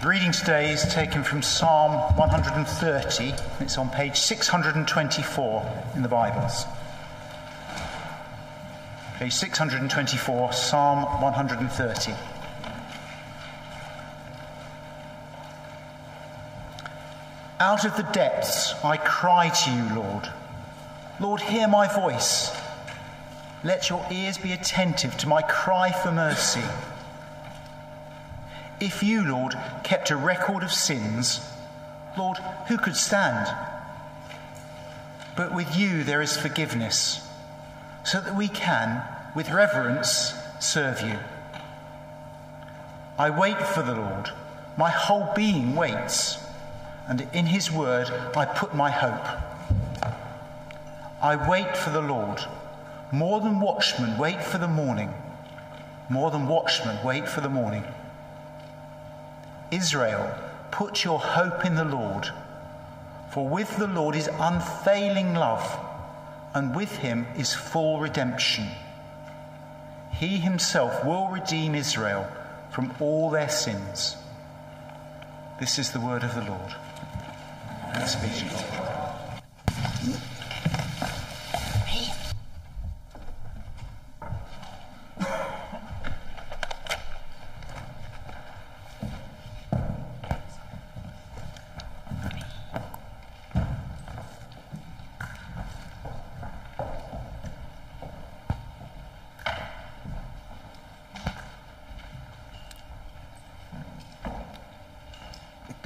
The reading today is taken from Psalm 130. It's on page 624 in the Bibles. Page 624, Psalm 130. Out of the depths I cry to you, Lord. Lord, hear my voice. Let your ears be attentive to my cry for mercy. If you, Lord, kept a record of sins, Lord, who could stand? But with you there is forgiveness, so that we can, with reverence, serve you. I wait for the Lord. My whole being waits, and in his word I put my hope. I wait for the Lord. More than watchmen, wait for the morning. More than watchmen, wait for the morning. Israel, put your hope in the Lord. For with the Lord is unfailing love, and with him is full redemption. He himself will redeem Israel from all their sins. This is the word of the Lord. Thanks be to God.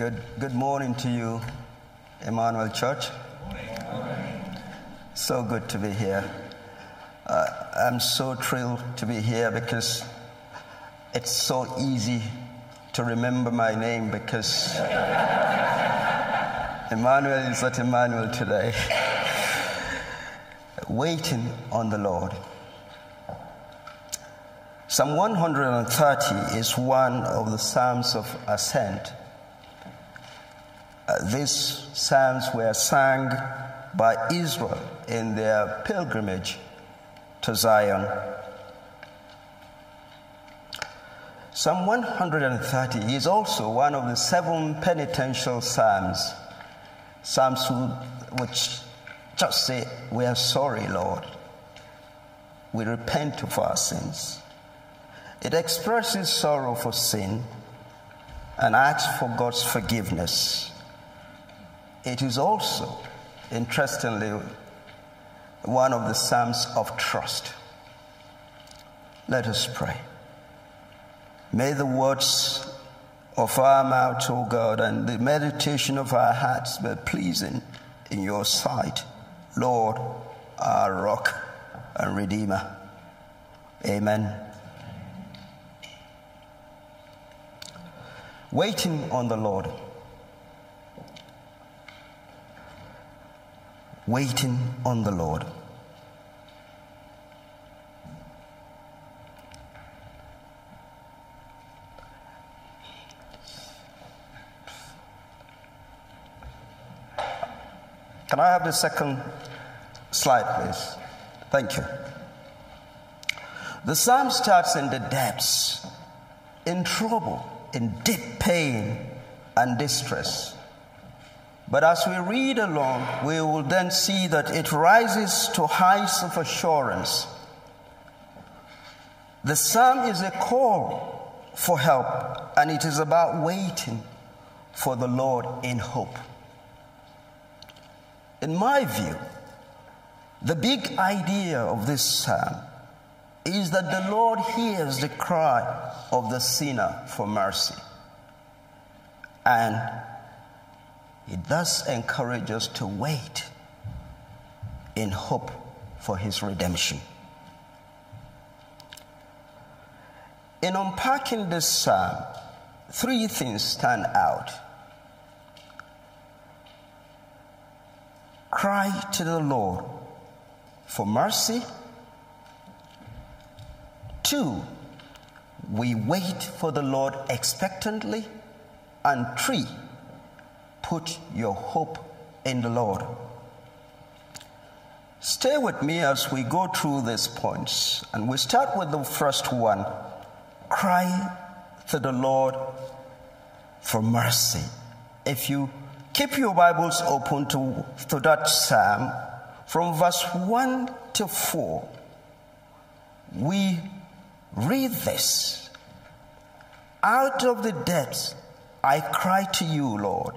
Good, good morning to you, Emmanuel Church. So good to be here. Uh, I'm so thrilled to be here because it's so easy to remember my name because Emmanuel is not Emmanuel today. Waiting on the Lord. Psalm 130 is one of the Psalms of Ascent. Uh, these psalms were sung by Israel in their pilgrimage to Zion. Psalm 130 is also one of the seven penitential psalms, psalms which just say, We are sorry, Lord. We repent of our sins. It expresses sorrow for sin and asks for God's forgiveness. It is also, interestingly, one of the Psalms of trust. Let us pray. May the words of our mouth, O God, and the meditation of our hearts be pleasing in your sight, Lord, our rock and redeemer. Amen. Waiting on the Lord. Waiting on the Lord. Can I have the second slide, please? Thank you. The psalm starts in the depths, in trouble, in deep pain and distress. But as we read along, we will then see that it rises to heights of assurance. The psalm is a call for help, and it is about waiting for the Lord in hope. In my view, the big idea of this psalm is that the Lord hears the cry of the sinner for mercy. And it does encourage us to wait in hope for his redemption. In unpacking this psalm, three things stand out. Cry to the Lord for mercy. Two, we wait for the Lord expectantly. And three, put your hope in the Lord. Stay with me as we go through these points. And we start with the first one cry to the Lord for mercy. If you keep your Bibles open to, to that psalm, from verse 1 to 4, we read this Out of the depths I cry to you, Lord.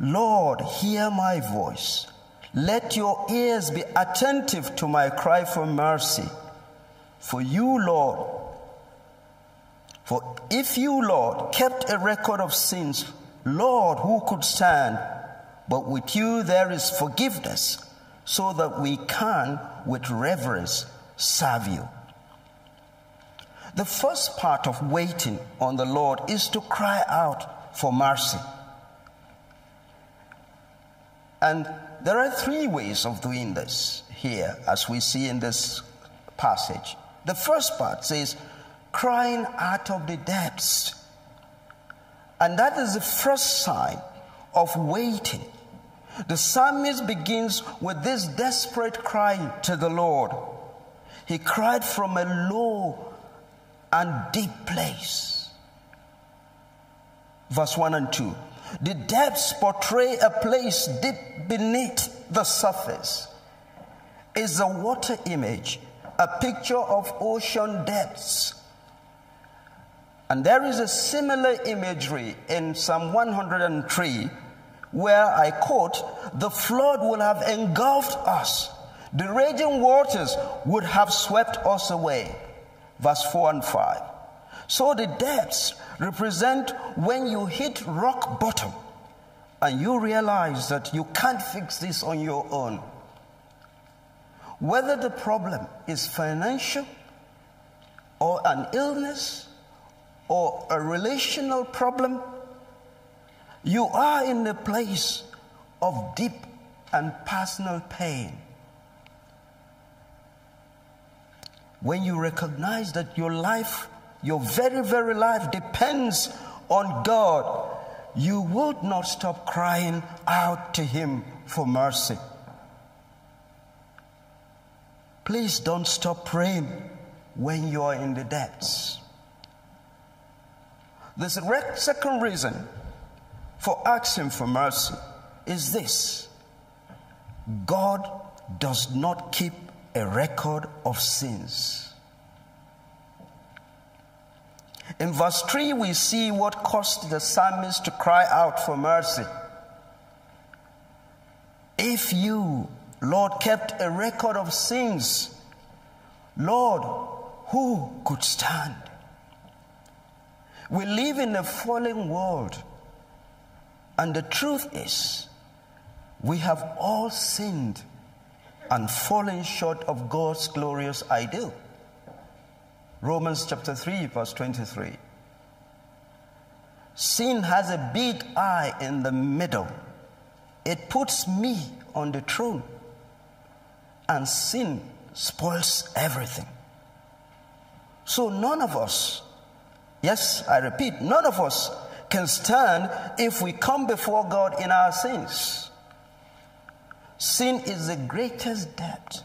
Lord, hear my voice. Let your ears be attentive to my cry for mercy. For you, Lord, for if you, Lord, kept a record of sins, Lord, who could stand? But with you there is forgiveness, so that we can, with reverence, serve you. The first part of waiting on the Lord is to cry out for mercy. And there are three ways of doing this here, as we see in this passage. The first part says, crying out of the depths. And that is the first sign of waiting. The psalmist begins with this desperate cry to the Lord. He cried from a low and deep place. Verse 1 and 2. The depths portray a place deep beneath the surface. Is a water image, a picture of ocean depths. And there is a similar imagery in Psalm 103 where I quote, the flood will have engulfed us, the raging waters would have swept us away. Verse 4 and 5. So the depths represent when you hit rock bottom and you realize that you can't fix this on your own. Whether the problem is financial or an illness or a relational problem, you are in a place of deep and personal pain. When you recognize that your life your very, very life depends on God, you would not stop crying out to Him for mercy. Please don't stop praying when you are in the depths. The second reason for asking for mercy is this God does not keep a record of sins. In verse 3, we see what caused the psalmist to cry out for mercy. If you, Lord, kept a record of sins, Lord, who could stand? We live in a fallen world, and the truth is, we have all sinned and fallen short of God's glorious ideal. Romans chapter 3, verse 23. Sin has a big eye in the middle. It puts me on the throne. And sin spoils everything. So none of us, yes, I repeat, none of us can stand if we come before God in our sins. Sin is the greatest debt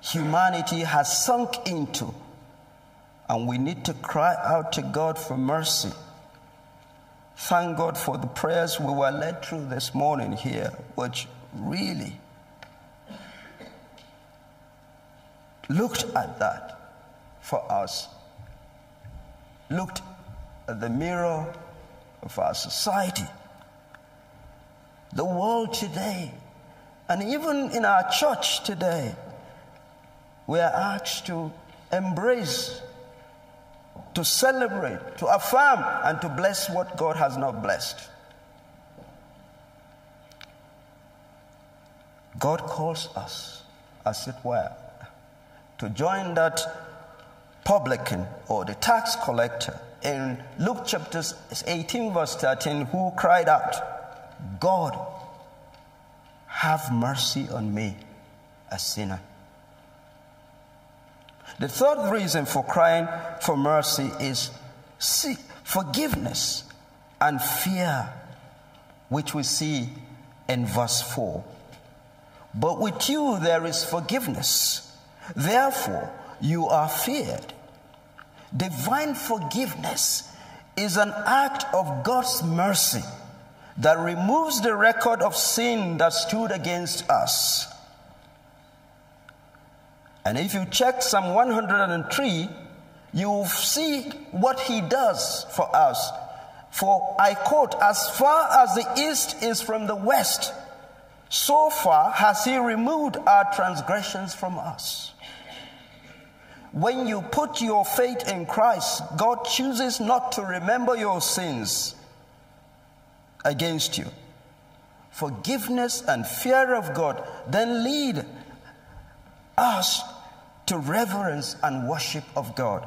humanity has sunk into and we need to cry out to God for mercy. Thank God for the prayers we were led through this morning here, which really looked at that for us, looked at the mirror of our society, the world today, and even in our church today, we are asked to embrace to celebrate, to affirm, and to bless what God has not blessed. God calls us, as it were, to join that publican or the tax collector in Luke chapter 18, verse 13, who cried out, God, have mercy on me, a sinner. The third reason for crying for mercy is seek forgiveness and fear, which we see in verse 4. But with you there is forgiveness, therefore you are feared. Divine forgiveness is an act of God's mercy that removes the record of sin that stood against us. And if you check Psalm 103, you will see what he does for us. For I quote, as far as the east is from the west, so far has he removed our transgressions from us. When you put your faith in Christ, God chooses not to remember your sins against you. Forgiveness and fear of God then lead us to reverence and worship of God.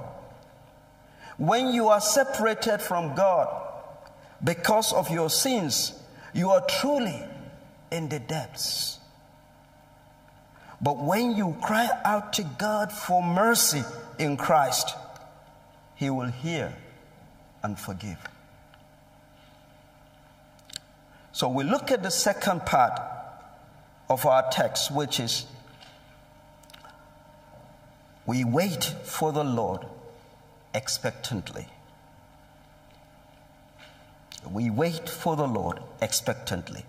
When you are separated from God because of your sins, you are truly in the depths. But when you cry out to God for mercy in Christ, He will hear and forgive. So we look at the second part of our text, which is we wait for the Lord expectantly. We wait for the Lord expectantly.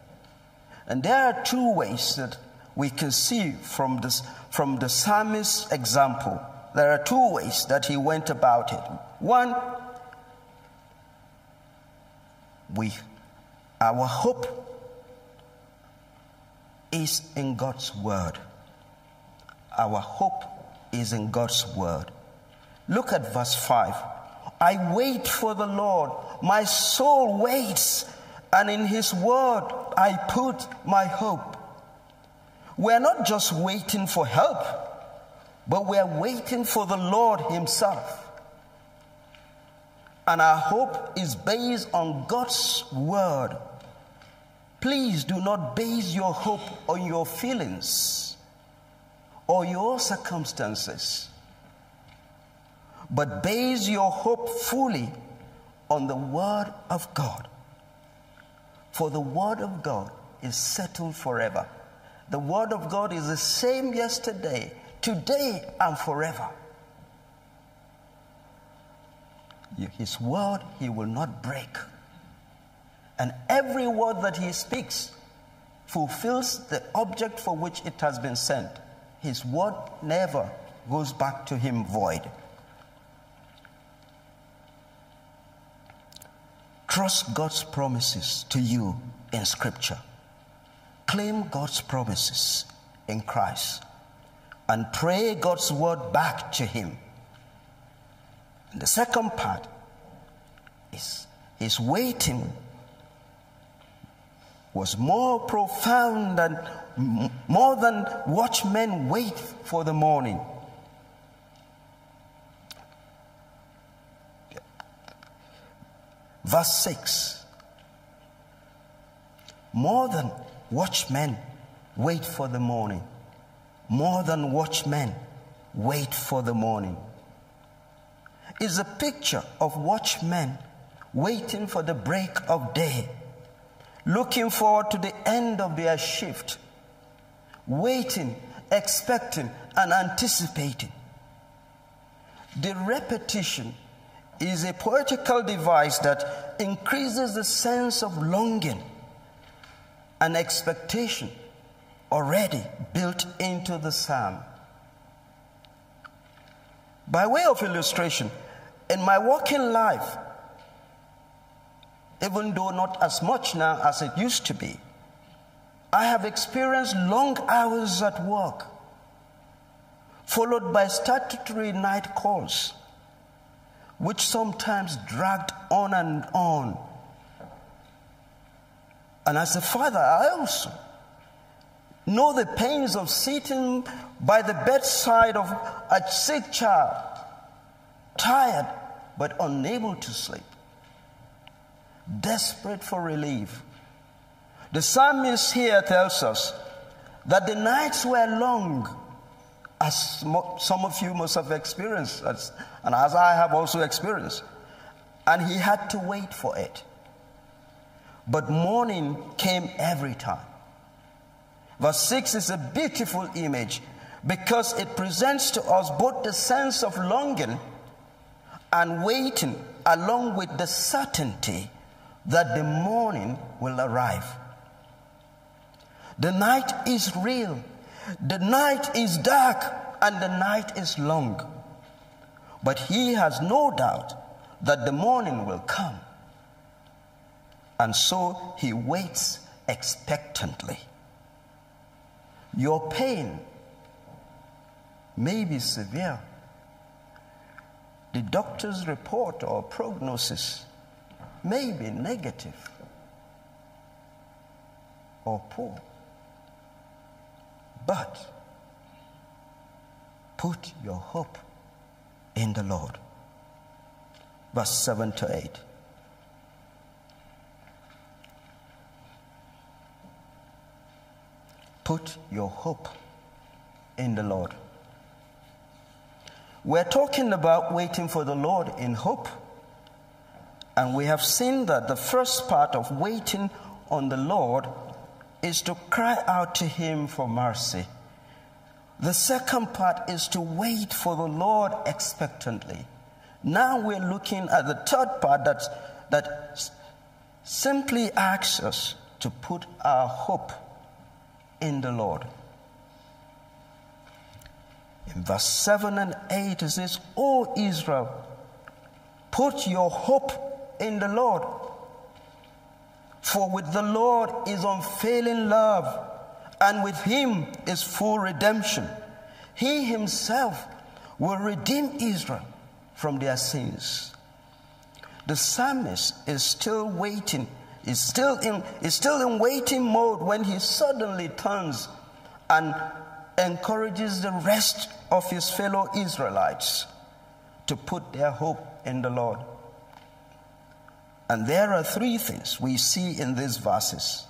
And there are two ways that we can see from, this, from the psalmist's example, there are two ways that he went about it. One, we, our hope is in God's word. Our hope is in God's word. Look at verse 5. I wait for the Lord. My soul waits, and in his word I put my hope. We're not just waiting for help, but we're waiting for the Lord Himself. And our hope is based on God's word. Please do not base your hope on your feelings or your circumstances, but base your hope fully on the word of God. For the word of God is settled forever. The Word of God is the same yesterday, today, and forever. His word he will not break. And every word that he speaks fulfills the object for which it has been sent. His word never goes back to him void. Trust God's promises to you in Scripture claim God's promises in Christ and pray God's word back to Him. And the second part is His waiting was more profound and more than watchmen wait for the morning. Verse 6 More than Watchmen wait for the morning. More than watchmen wait for the morning. Is a picture of watchmen waiting for the break of day, looking forward to the end of their shift, waiting, expecting, and anticipating. The repetition is a poetical device that increases the sense of longing and expectation already built into the psalm. By way of illustration, in my working life, even though not as much now as it used to be, I have experienced long hours at work, followed by statutory night calls, which sometimes dragged on and on and as a father, I also know the pains of sitting by the bedside of a sick child, tired but unable to sleep, desperate for relief. The psalmist here tells us that the nights were long, as some of you must have experienced, and as I have also experienced, and he had to wait for it. But morning came every time. Verse 6 is a beautiful image because it presents to us both the sense of longing and waiting along with the certainty that the morning will arrive. The night is real, the night is dark, and the night is long. But he has no doubt that the morning will come. And so he waits expectantly. Your pain may be severe. The doctor's report or prognosis may be negative or poor. But put your hope in the Lord. Verse 7 to 8. Put your hope in the Lord. We're talking about waiting for the Lord in hope. And we have seen that the first part of waiting on the Lord is to cry out to Him for mercy. The second part is to wait for the Lord expectantly. Now we're looking at the third part that, that simply asks us to put our hope in the Lord. In verse 7 and 8, it says, O Israel, put your hope in the Lord. For with the Lord is unfailing love, and with him is full redemption. He himself will redeem Israel from their sins. The psalmist is still waiting, is still in, is still in waiting mode when he suddenly turns and encourages the rest of his fellow Israelites to put their hope in the Lord. And there are three things we see in these verses.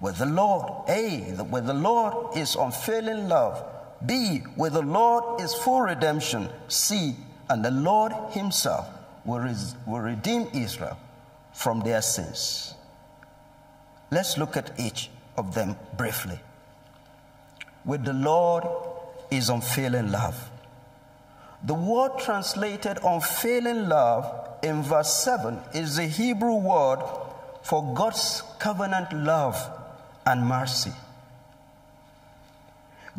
With the Lord, A, with the Lord is unfailing love. B, with the Lord is full redemption. C, and the Lord Himself will, res- will redeem Israel from their sins. Let's look at each of them briefly with the Lord is unfailing love. The word translated unfailing love in verse 7 is the Hebrew word for God's covenant love and mercy.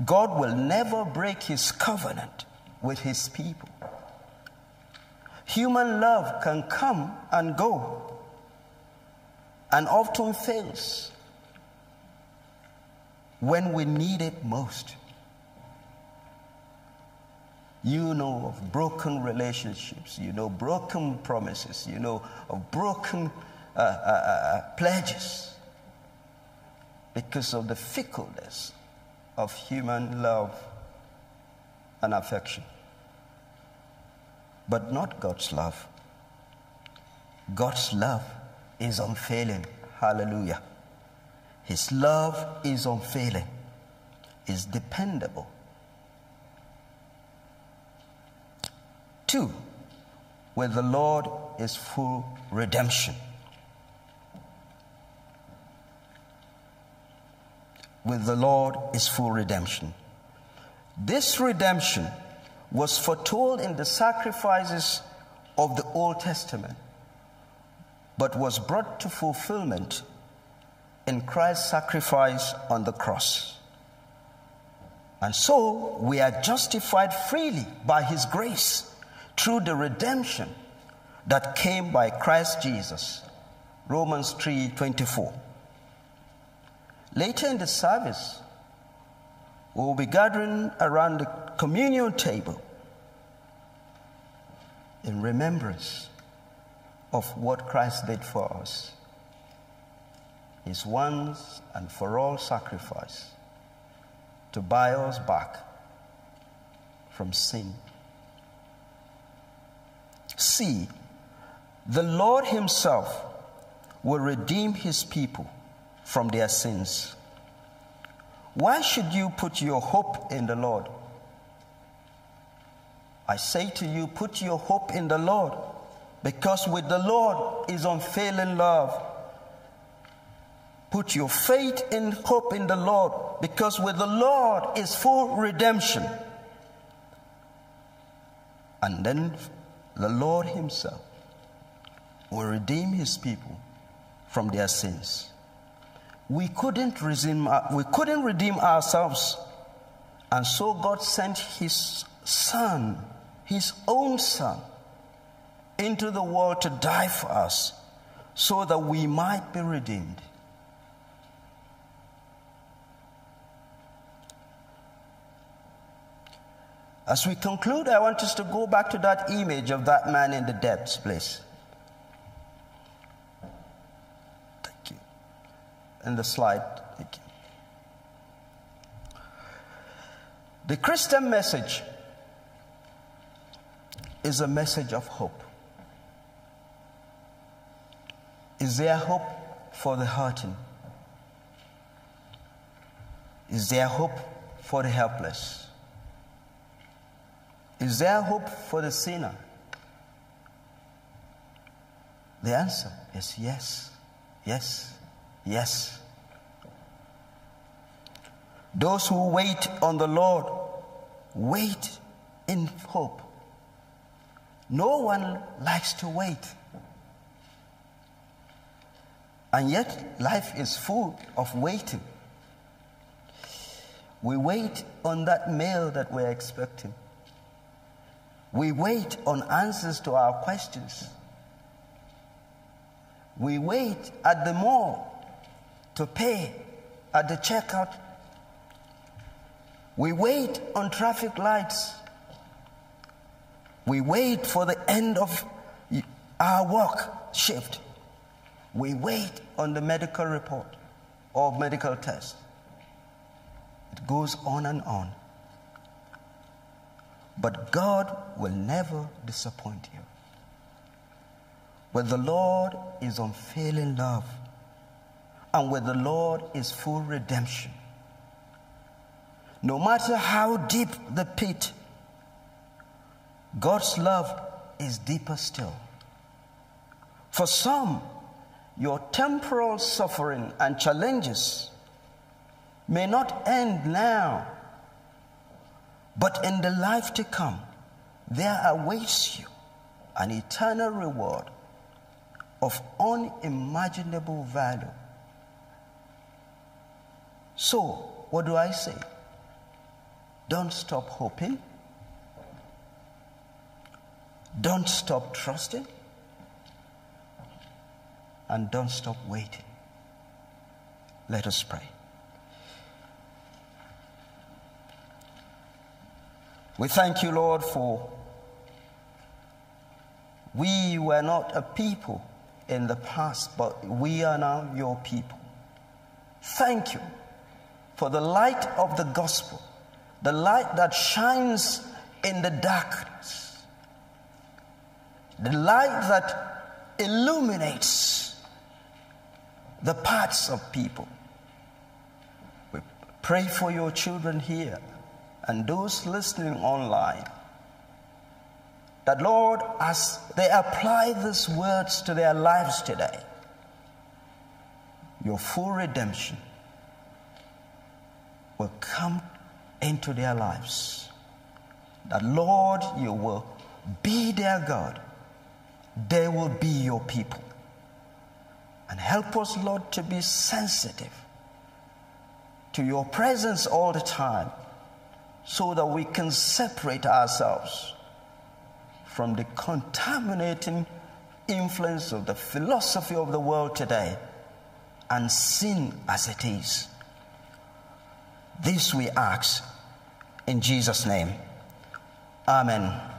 God will never break his covenant with his people. Human love can come and go and often fails when we need it most. You know of broken relationships, you know broken promises, you know of broken uh, uh, uh, uh, pledges because of the fickleness of human love and affection. But not God's love. God's love is unfailing. Hallelujah. His love is unfailing, is dependable. Two, with the Lord is full redemption. With the Lord is full redemption. This redemption was foretold in the sacrifices of the Old Testament, but was brought to fulfillment in Christ's sacrifice on the cross. And so we are justified freely by His grace through the redemption that came by Christ Jesus. Romans 3:24. Later in the service, we will be gathering around the communion table in remembrance of what Christ did for us his once and for all sacrifice to buy us back from sin. See, the Lord Himself will redeem His people from their sins. Why should you put your hope in the Lord? I say to you, put your hope in the Lord, because with the Lord is unfailing love Put your faith and hope in the Lord because with the Lord is full redemption. And then the Lord Himself will redeem His people from their sins. We couldn't redeem, uh, we couldn't redeem ourselves, and so God sent His Son, His own Son, into the world to die for us so that we might be redeemed. As we conclude, I want us to go back to that image of that man in the depths, please. Thank you. In the slide, thank you. The Christian message is a message of hope. Is there hope for the hurting? Is there hope for the helpless? Is there hope for the sinner? The answer is yes, yes, yes. Those who wait on the Lord wait in hope. No one likes to wait. And yet, life is full of waiting. We wait on that mail that we're expecting. We wait on answers to our questions. We wait at the mall to pay at the checkout. We wait on traffic lights. We wait for the end of our work shift. We wait on the medical report or medical test. It goes on and on. But God will never disappoint you. Where the Lord is unfailing love, and where the Lord is full redemption. No matter how deep the pit, God's love is deeper still. For some, your temporal suffering and challenges may not end now but in the life to come, there awaits you an eternal reward of unimaginable value. So, what do I say? Don't stop hoping. Don't stop trusting. And don't stop waiting. Let us pray. We thank you, Lord, for we were not a people in the past, but we are now your people. Thank you for the light of the gospel, the light that shines in the darkness, the light that illuminates the paths of people. We pray for your children here and those listening online that, Lord, as they apply these words to their lives today, your full redemption will come into their lives. That, Lord, you will be their God, they will be your people. And help us, Lord, to be sensitive to your presence all the time so that we can separate ourselves from the contaminating influence of the philosophy of the world today and sin as it is. This we ask in Jesus' name. Amen.